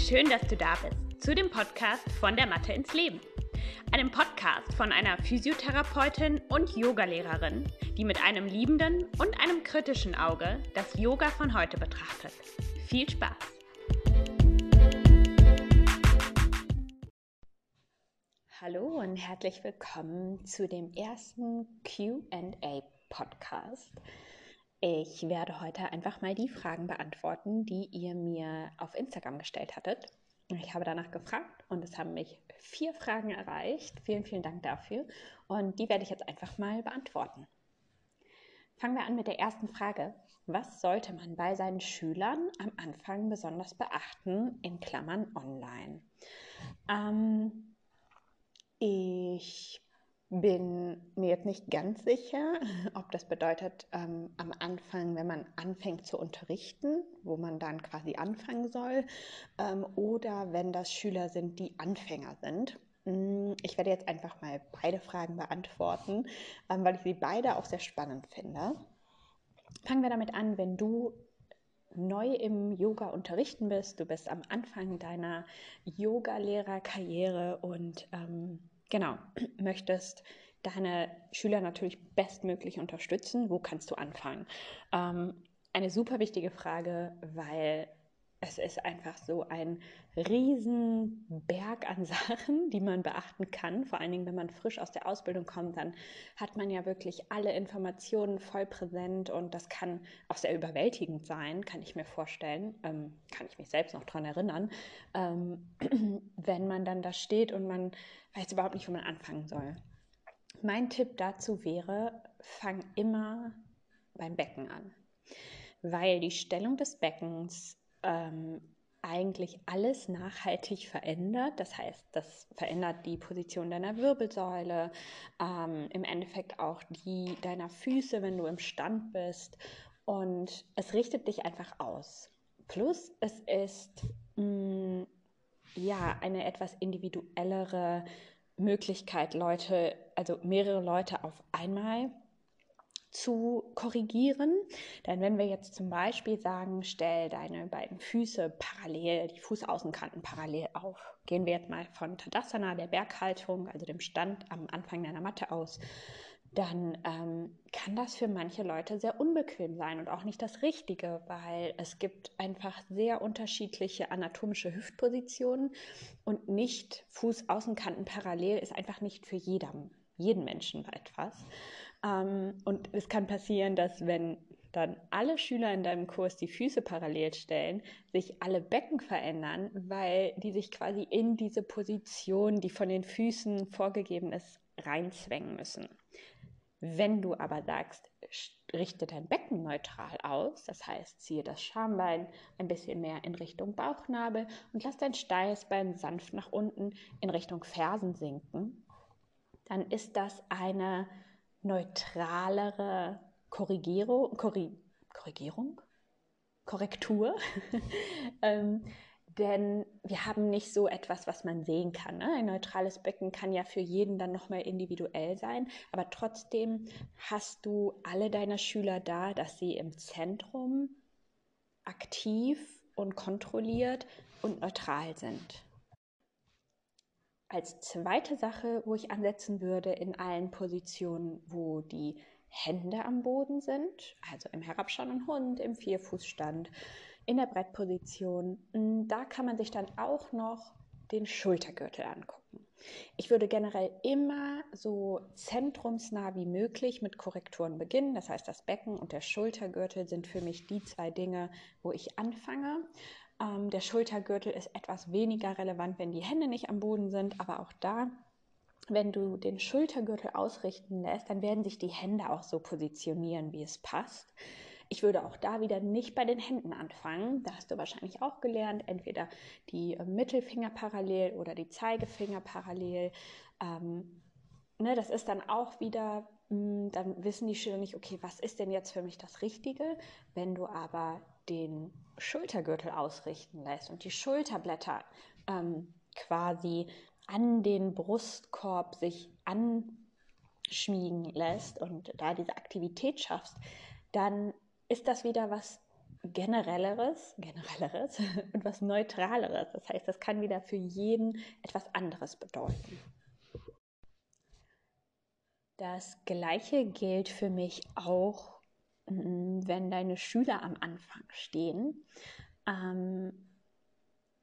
schön, dass du da bist zu dem Podcast von der Mathe ins Leben. Einem Podcast von einer Physiotherapeutin und Yogalehrerin, die mit einem liebenden und einem kritischen Auge das Yoga von heute betrachtet. Viel Spaß! Hallo und herzlich willkommen zu dem ersten QA Podcast. Ich werde heute einfach mal die Fragen beantworten, die ihr mir auf Instagram gestellt hattet. Ich habe danach gefragt und es haben mich vier Fragen erreicht. Vielen, vielen Dank dafür. Und die werde ich jetzt einfach mal beantworten. Fangen wir an mit der ersten Frage. Was sollte man bei seinen Schülern am Anfang besonders beachten, in Klammern online? Ähm, ich bin mir jetzt nicht ganz sicher, ob das bedeutet, ähm, am Anfang, wenn man anfängt zu unterrichten, wo man dann quasi anfangen soll, ähm, oder wenn das Schüler sind, die Anfänger sind. Mm, ich werde jetzt einfach mal beide Fragen beantworten, ähm, weil ich sie beide auch sehr spannend finde. Fangen wir damit an, wenn du neu im Yoga unterrichten bist, du bist am Anfang deiner Yoga-Lehrerkarriere und ähm, Genau, möchtest deine Schüler natürlich bestmöglich unterstützen. Wo kannst du anfangen? Ähm, eine super wichtige Frage, weil es ist einfach so ein riesen Berg an Sachen, die man beachten kann. Vor allen Dingen, wenn man frisch aus der Ausbildung kommt, dann hat man ja wirklich alle Informationen voll präsent und das kann auch sehr überwältigend sein, kann ich mir vorstellen. Ähm, kann ich mich selbst noch daran erinnern, ähm, wenn man dann da steht und man weiß überhaupt nicht, wo man anfangen soll. Mein Tipp dazu wäre, fang immer beim Becken an, weil die Stellung des Beckens ähm, eigentlich alles nachhaltig verändert. Das heißt, das verändert die Position deiner Wirbelsäule, ähm, im Endeffekt auch die deiner Füße, wenn du im Stand bist. Und es richtet dich einfach aus. Plus, es ist mh, mm, ja eine etwas individuellere Möglichkeit, Leute, also mehrere Leute auf einmal zu korrigieren. Denn wenn wir jetzt zum Beispiel sagen, stell deine beiden Füße parallel, die Fußaußenkanten parallel auf, gehen wir jetzt mal von Tadasana, der Berghaltung, also dem Stand am Anfang deiner Matte aus, dann ähm, kann das für manche Leute sehr unbequem sein und auch nicht das Richtige, weil es gibt einfach sehr unterschiedliche anatomische Hüftpositionen und nicht Fußaußenkanten parallel ist einfach nicht für jeden, jeden Menschen etwas. Ähm, und es kann passieren, dass wenn dann alle Schüler in deinem Kurs die Füße parallel stellen, sich alle Becken verändern, weil die sich quasi in diese Position, die von den Füßen vorgegeben ist, reinzwängen müssen. Wenn du aber sagst, richte dein Becken neutral aus, das heißt, ziehe das Schambein ein bisschen mehr in Richtung Bauchnabel und lass dein Steißbein sanft nach unten in Richtung Fersen sinken, dann ist das eine neutralere Korrigierung, Korri Korrigierung? Korrektur. ähm, denn wir haben nicht so etwas, was man sehen kann. Ne? Ein neutrales Becken kann ja für jeden dann nochmal individuell sein, aber trotzdem hast du alle deine Schüler da, dass sie im Zentrum aktiv und kontrolliert und neutral sind. Als zweite Sache, wo ich ansetzen würde, in allen Positionen, wo die Hände am Boden sind, also im herabschauenden Hund, im Vierfußstand, in der Brettposition, mm, da kann man sich dann auch noch den Schultergürtel angucken. Ich würde generell immer so zentrumsnah wie möglich mit Korrekturen beginnen. Das heißt, das Becken und der Schultergürtel sind für mich die zwei Dinge, wo ich anfange. Ähm, der Schultergürtel ist etwas weniger relevant, wenn die Hände nicht am Boden sind, aber auch da, wenn du den Schultergürtel ausrichten lässt, dann werden sich die Hände auch so positionieren, wie es passt. Ich würde auch da wieder nicht bei den Händen anfangen. Da hast du wahrscheinlich auch gelernt, entweder die äh, Mittelfinger parallel oder die Zeigefinger parallel. Ähm, ne, das ist dann auch wieder, mh, hm, dann wissen die Schüler nicht, okay, was ist denn jetzt für mich das Richtige? Wenn du aber den Schultergürtel ausrichten lässt und die Schulterblätter ähm, quasi an den Brustkorb sich anschmiegen lässt und da diese Aktivität schaffst, dann ist das wieder was generelleres, generelleres und was neutraleres. Das heißt, das kann wieder für jeden etwas anderes bedeuten. Das gleiche gilt für mich auch, wenn deine Schüler am Anfang stehen. Ähm,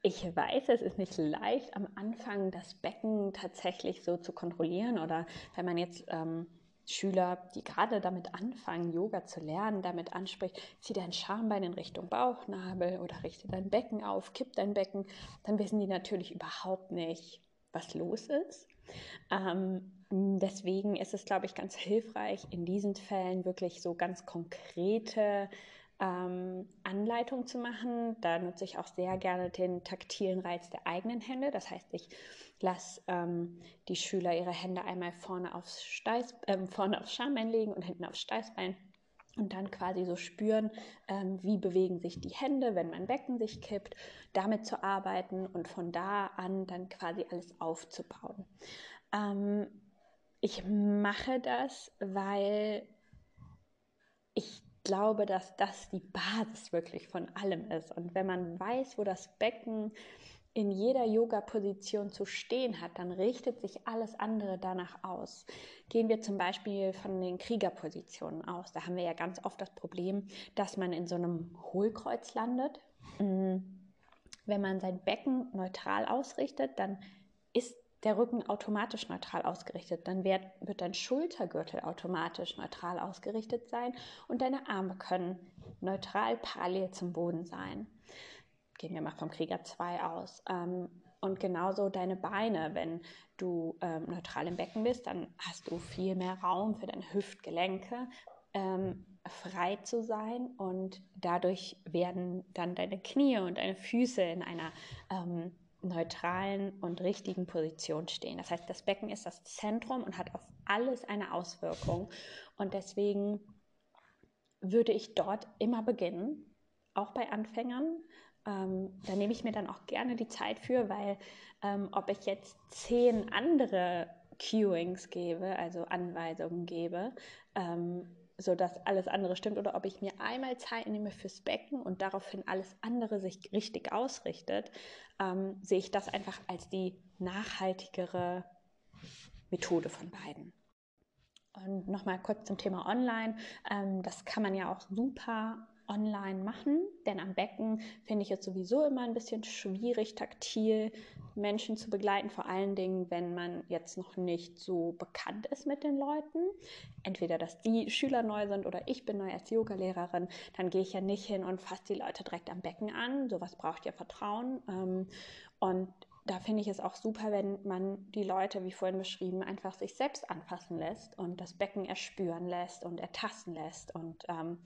ich weiß, es ist nicht leicht, am Anfang das Becken tatsächlich so zu kontrollieren oder wenn man jetzt ähm, Schüler, die gerade damit anfangen, Yoga zu lernen, damit anspricht, zieh dein Schambein in Richtung Bauchnabel oder richte dein Becken auf, kipp dein Becken, dann wissen die natürlich überhaupt nicht, was los ist. Ähm, deswegen ist es, glaube ich, ganz hilfreich, in diesen Fällen wirklich so ganz konkrete ähm, Anleitung zu machen. Da nutze ich auch sehr gerne den taktilen Reiz der eigenen Hände. Das heißt, ich lasse ähm, die Schüler ihre Hände einmal vorne aufs, Steiß, äh, vorne aufs Schambein legen und hinten aufs Steißbein und dann quasi so spüren, ähm, wie bewegen sich die Hände, wenn mein Becken sich kippt, damit zu arbeiten und von da an dann quasi alles aufzubauen. Ähm, ich mache das, weil ich glaube, dass das die Basis wirklich von allem ist. Und wenn man weiß, wo das Becken in jeder Yoga-Position zu stehen hat, dann richtet sich alles andere danach aus. Gehen wir zum Beispiel von den Kriegerpositionen aus. Da haben wir ja ganz oft das Problem, dass man in so einem Hohlkreuz landet. Mm. Wenn man sein Becken neutral ausrichtet, dann ist der Rücken automatisch neutral ausgerichtet. Dann wird, wird dein Schultergürtel automatisch neutral ausgerichtet sein und deine Arme können neutral parallel zum Boden sein. Gehen wir mal vom Krieger 2 aus. Ähm, und genauso deine Beine. Wenn du ähm, neutral im Becken bist, dann hast du viel mehr Raum für deine Hüftgelenke, ähm, frei zu sein. Und dadurch werden dann deine Knie und deine Füße in einer ähm, neutralen und richtigen Position stehen. Das heißt, das Becken ist das Zentrum und hat auf alles eine Auswirkung. Und deswegen würde ich dort immer beginnen, auch bei Anfängern. Ähm, da nehme ich mir dann auch gerne die Zeit für, weil ähm, ob ich jetzt zehn andere Cueings gebe, also Anweisungen gebe, ähm, sodass alles andere stimmt, oder ob ich mir einmal Zeit nehme fürs Becken und daraufhin alles andere sich richtig ausrichtet, ähm, sehe ich das einfach als die nachhaltigere Methode von beiden. Und nochmal kurz zum Thema Online. Ähm, das kann man ja auch super online machen, denn am Becken finde ich es sowieso immer ein bisschen schwierig, taktil Menschen zu begleiten, vor allen Dingen, wenn man jetzt noch nicht so bekannt ist mit den Leuten. Entweder, dass die Schüler neu sind oder ich bin neu als Yogalehrerin, dann gehe ich ja nicht hin und fasse die Leute direkt am Becken an. Sowas braucht ja Vertrauen. Ähm, und da finde ich es auch super, wenn man die Leute, wie vorhin beschrieben, einfach sich selbst anfassen lässt und das Becken erspüren lässt und ertasten lässt. Und ähm,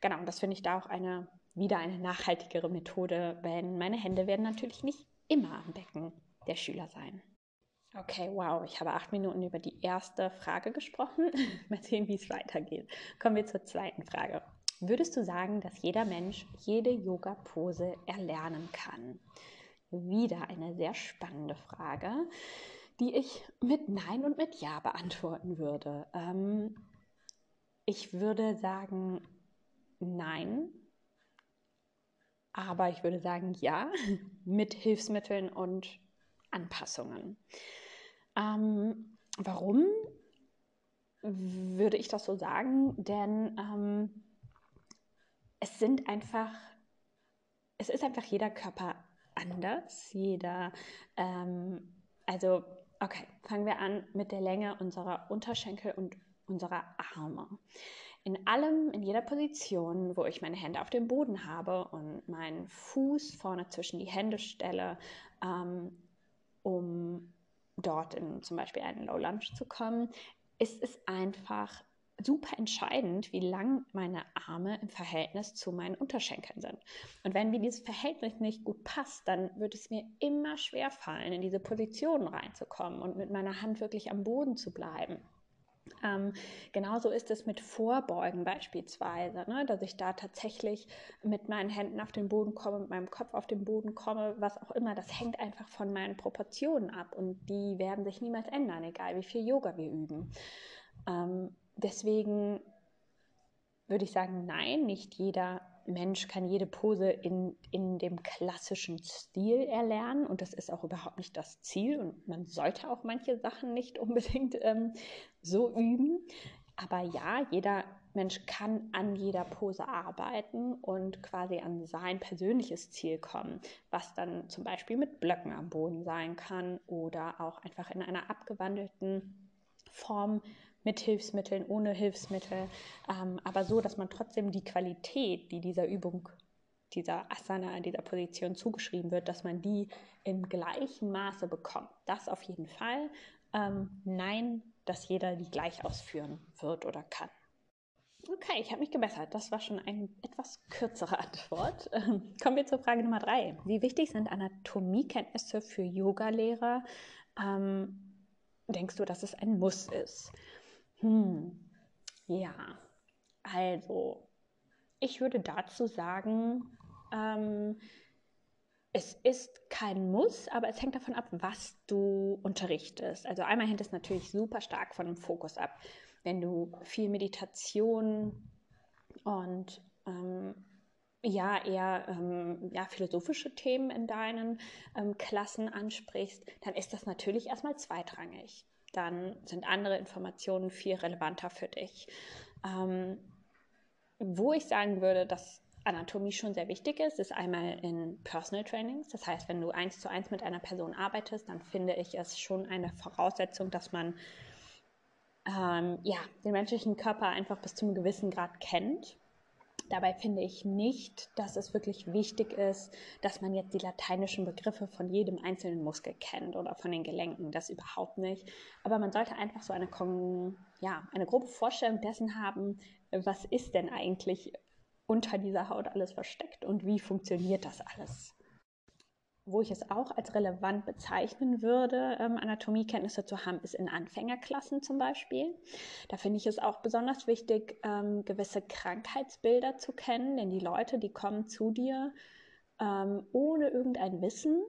genau, das finde ich da auch eine wieder eine nachhaltigere Methode, denn meine Hände werden natürlich nicht immer am Becken der Schüler sein. Okay, wow, ich habe acht Minuten über die erste Frage gesprochen. Mal sehen, wie es weitergeht. Kommen wir zur zweiten Frage. Würdest du sagen, dass jeder Mensch jede Yoga-Pose erlernen kann? Wieder eine sehr spannende Frage, die ich mit Nein und mit Ja beantworten würde. Ähm, ich würde sagen Nein, aber ich würde sagen ja, mit Hilfsmitteln und Anpassungen. Ähm, warum würde ich das so sagen? Denn ähm, es sind einfach, es ist einfach jeder Körper anders. Jeder, ähm, also, okay, fangen wir an mit der Länge unserer Unterschenkel und unserer Arme. In allem, in jeder Position, wo ich meine Hände auf dem Boden habe und meinen Fuß vorne zwischen die Hände stelle, ähm, um dort in zum Beispiel einen Low Lunge zu kommen, ist es einfach super entscheidend, wie lang meine Arme im Verhältnis zu meinen Unterschenkeln sind. Und wenn mir dieses Verhältnis nicht gut passt, dann wird es mir immer schwer fallen, in diese Position reinzukommen und mit meiner Hand wirklich am Boden zu bleiben. Ähm, genauso ist es mit Vorbeugen beispielsweise, ne? dass ich da tatsächlich mit meinen Händen auf den Boden komme, mit meinem Kopf auf den Boden komme, was auch immer. Das hängt einfach von meinen Proportionen ab und die werden sich niemals ändern, egal wie viel Yoga wir üben. Ähm, deswegen würde ich sagen, nein, nicht jeder Mensch kann jede Pose in, in dem klassischen Stil erlernen und das ist auch überhaupt nicht das Ziel und man sollte auch manche Sachen nicht unbedingt ähm, so üben. Aber ja, jeder Mensch kann an jeder Pose arbeiten und quasi an sein persönliches Ziel kommen, was dann zum Beispiel mit Blöcken am Boden sein kann oder auch einfach in einer abgewandelten Form mit Hilfsmitteln, ohne Hilfsmittel, ähm, aber so, dass man trotzdem die Qualität, die dieser Übung, dieser Asana, dieser Position zugeschrieben wird, dass man die im gleichen Maße bekommt. Das auf jeden Fall. Ähm, nein, dass jeder die gleich ausführen wird oder kann. Okay, ich habe mich gebessert. Das war schon eine etwas kürzere Antwort. Ähm, kommen wir zur Frage Nummer drei. Wie wichtig sind Anatomiekenntnisse für Yogalehrer? Ähm, denkst du, dass es ein Muss ist? Hm, ja, also ich würde dazu sagen, ähm, es ist kein Muss, aber es hängt davon ab, was du unterrichtest. Also einmal hängt es natürlich super stark von dem Fokus ab. Wenn du viel Meditation und ähm, ja eher ähm, ja, philosophische Themen in deinen ähm, Klassen ansprichst, dann ist das natürlich erstmal zweitrangig dann sind andere Informationen viel relevanter für dich. Ähm, wo ich sagen würde, dass Anatomie schon sehr wichtig ist, ist einmal in Personal Trainings. Das heißt, wenn du eins zu eins mit einer Person arbeitest, dann finde ich es schon eine Voraussetzung, dass man ähm, ja, den menschlichen Körper einfach bis zu einem gewissen Grad kennt Dabei finde ich nicht, dass es wirklich wichtig ist, dass man jetzt die lateinischen Begriffe von jedem einzelnen Muskel kennt oder von den Gelenken. Das überhaupt nicht. Aber man sollte einfach so eine, ja, eine grobe Vorstellung dessen haben, was ist denn eigentlich unter dieser Haut alles versteckt und wie funktioniert das alles wo ich es auch als relevant bezeichnen würde, ähm, Anatomiekenntnisse zu haben, ist in Anfängerklassen zum Beispiel. Da finde ich es auch besonders wichtig, ähm, gewisse Krankheitsbilder zu kennen, denn die Leute, die kommen zu dir ähm, ohne irgendein Wissen.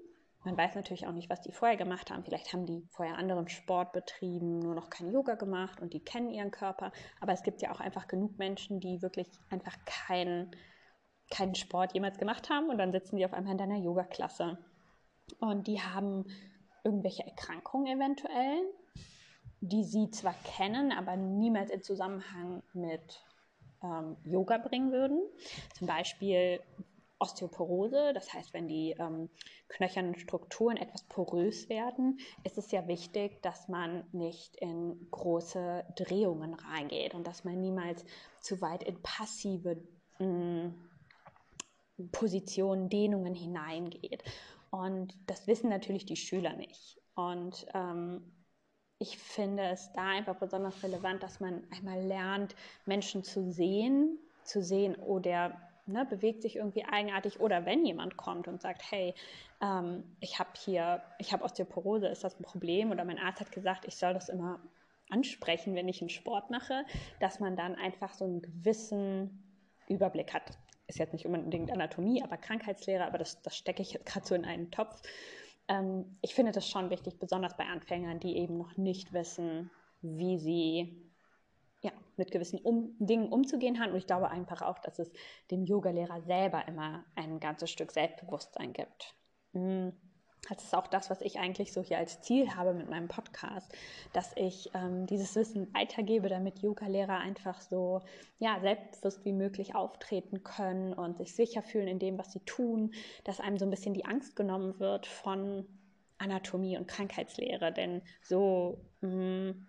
Man weiß natürlich auch nicht, was die vorher gemacht haben. Vielleicht haben die vorher anderen Sport betrieben, nur noch kein Yoga gemacht und die kennen ihren Körper. Aber es gibt ja auch einfach genug Menschen, die wirklich einfach keinen keinen Sport jemals gemacht haben und dann sitzen die auf einmal in deiner Yoga-Klasse. Und die haben irgendwelche Erkrankungen eventuell, die sie zwar kennen, aber niemals in Zusammenhang mit ähm, Yoga bringen würden. Zum Beispiel Osteoporose, das heißt, wenn die ähm, knöchernen Strukturen etwas porös werden, ist es ja wichtig, dass man nicht in große Drehungen reingeht und dass man niemals zu weit in passive mh, mm, Positionen, Dehnungen hineingeht. Und das wissen natürlich die Schüler nicht. Und ähm, ich finde es da einfach besonders relevant, dass man einmal lernt, Menschen zu sehen, zu sehen, oh, der ne, bewegt sich irgendwie eigenartig. Oder wenn jemand kommt und sagt, hey, ähm, ich habe hier, ich habe Osteoporose, ist das ein Problem? Oder mein Arzt hat gesagt, ich soll das immer ansprechen, wenn ich einen Sport mache, dass man dann einfach so einen gewissen Überblick hat ist jetzt nicht unbedingt Anatomie, aber Krankheitslehre, aber das, das stecke ich jetzt gerade so in einen Topf. Ähm, ich finde das schon wichtig, besonders bei Anfängern, die eben noch nicht wissen, wie sie ja, mit gewissen um Dingen umzugehen haben. Und ich glaube einfach auch, dass es dem Yogalehrer selber immer ein ganzes Stück Selbstbewusstsein gibt. Mhm. Das ist auch das, was ich eigentlich so hier als Ziel habe mit meinem Podcast, dass ich ähm, dieses Wissen weitergebe, damit Yoga-Lehrer einfach so ja, selbstbewusst wie möglich auftreten können und sich sicher fühlen in dem, was sie tun, dass einem so ein bisschen die Angst genommen wird von Anatomie und Krankheitslehre, denn so mh, mm,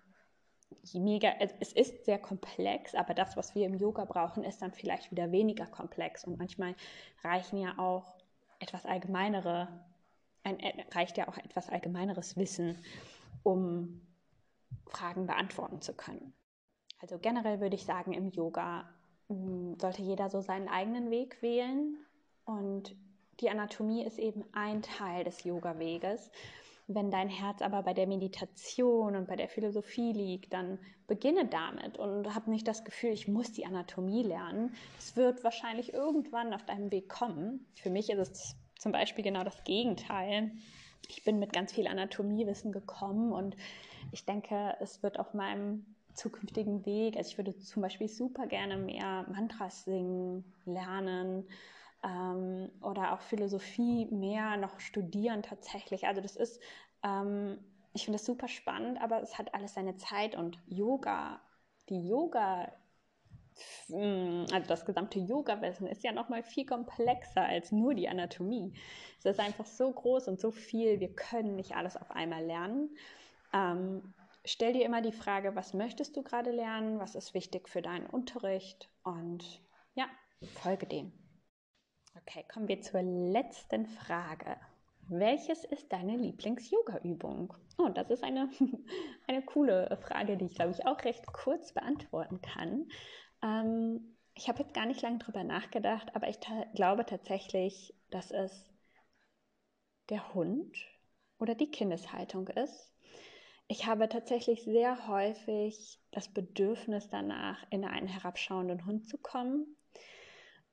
mega, es ist sehr komplex, aber das, was wir im Yoga brauchen, ist dann vielleicht wieder weniger komplex. Und manchmal reichen ja auch etwas allgemeinere ein, reicht ja auch etwas allgemeineres Wissen, um Fragen beantworten zu können. Also generell würde ich sagen, im Yoga hm, sollte jeder so seinen eigenen Weg wählen und die Anatomie ist eben ein Teil des Yoga-Weges. Wenn dein Herz aber bei der Meditation und bei der Philosophie liegt, dann beginne damit und hab nicht das Gefühl, ich muss die Anatomie lernen. Es wird wahrscheinlich irgendwann auf deinem Weg kommen. Für mich ist es zum Beispiel genau das Gegenteil. Ich bin mit ganz viel Anatomiewissen gekommen und ich denke, es wird auf meinem zukünftigen Weg. Also ich würde zum Beispiel super gerne mehr Mantras singen, lernen ähm, oder auch Philosophie mehr noch studieren tatsächlich. Also das ist, ähm, ich finde das super spannend, aber es hat alles seine Zeit und Yoga, die Yoga also das gesamte Yoga-Wissen ist ja noch mal viel komplexer als nur die Anatomie. Es ist einfach so groß und so viel, wir können nicht alles auf einmal lernen. Ähm, stell dir immer die Frage, was möchtest du gerade lernen, was ist wichtig für deinen Unterricht und ja, folge dem. Okay, kommen wir zur letzten Frage. Welches ist deine Lieblings-Yoga-Übung? Oh, das ist eine, eine coole Frage, die ich, glaube ich, auch recht kurz beantworten kann. Ähm, ich habe jetzt gar nicht lange drüber nachgedacht, aber ich ta glaube tatsächlich, dass es der Hund oder die Kindeshaltung ist. Ich habe tatsächlich sehr häufig das Bedürfnis danach, in einen herabschauenden Hund zu kommen.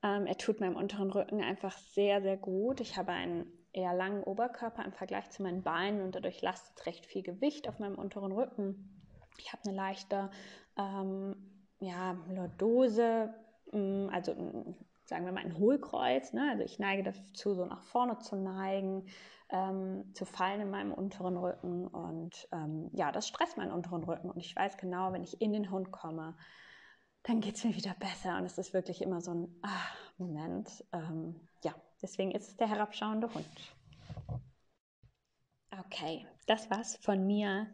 Ähm, er tut meinem unteren Rücken einfach sehr, sehr gut. Ich habe einen eher langen Oberkörper im Vergleich zu meinen Beinen und dadurch lastet recht viel Gewicht auf meinem unteren Rücken. Ich habe eine leichte ähm, ja, Lordose, mm, also mm, sagen wir mal ein Hohlkreuz. Ne? Also ich neige dazu, so nach vorne zu neigen, ähm, zu fallen in meinem unteren Rücken. Und ähm, ja, das stresst meinen unteren Rücken. Und ich weiß genau, wenn ich in den Hund komme, dann geht es mir wieder besser. Und es ist wirklich immer so ein ah, Moment. Ähm, ja, deswegen ist es der herabschauende Hund. Okay, das war's von mir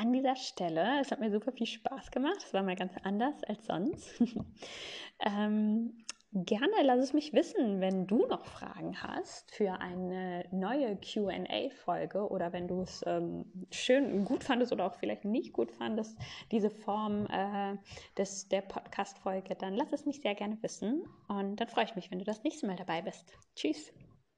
an dieser Stelle. Es hat mir super viel Spaß gemacht. Es war mal ganz anders als sonst. ähm, gerne lass es mich wissen, wenn du noch Fragen hast für eine neue QA-Folge oder wenn du es ähm, schön gut fandest oder auch vielleicht nicht gut fandest, diese Form äh, des, der Podcast-Folge, dann lass es mich sehr gerne wissen. Und dann freue ich mich, wenn du das nächste Mal dabei bist. Tschüss.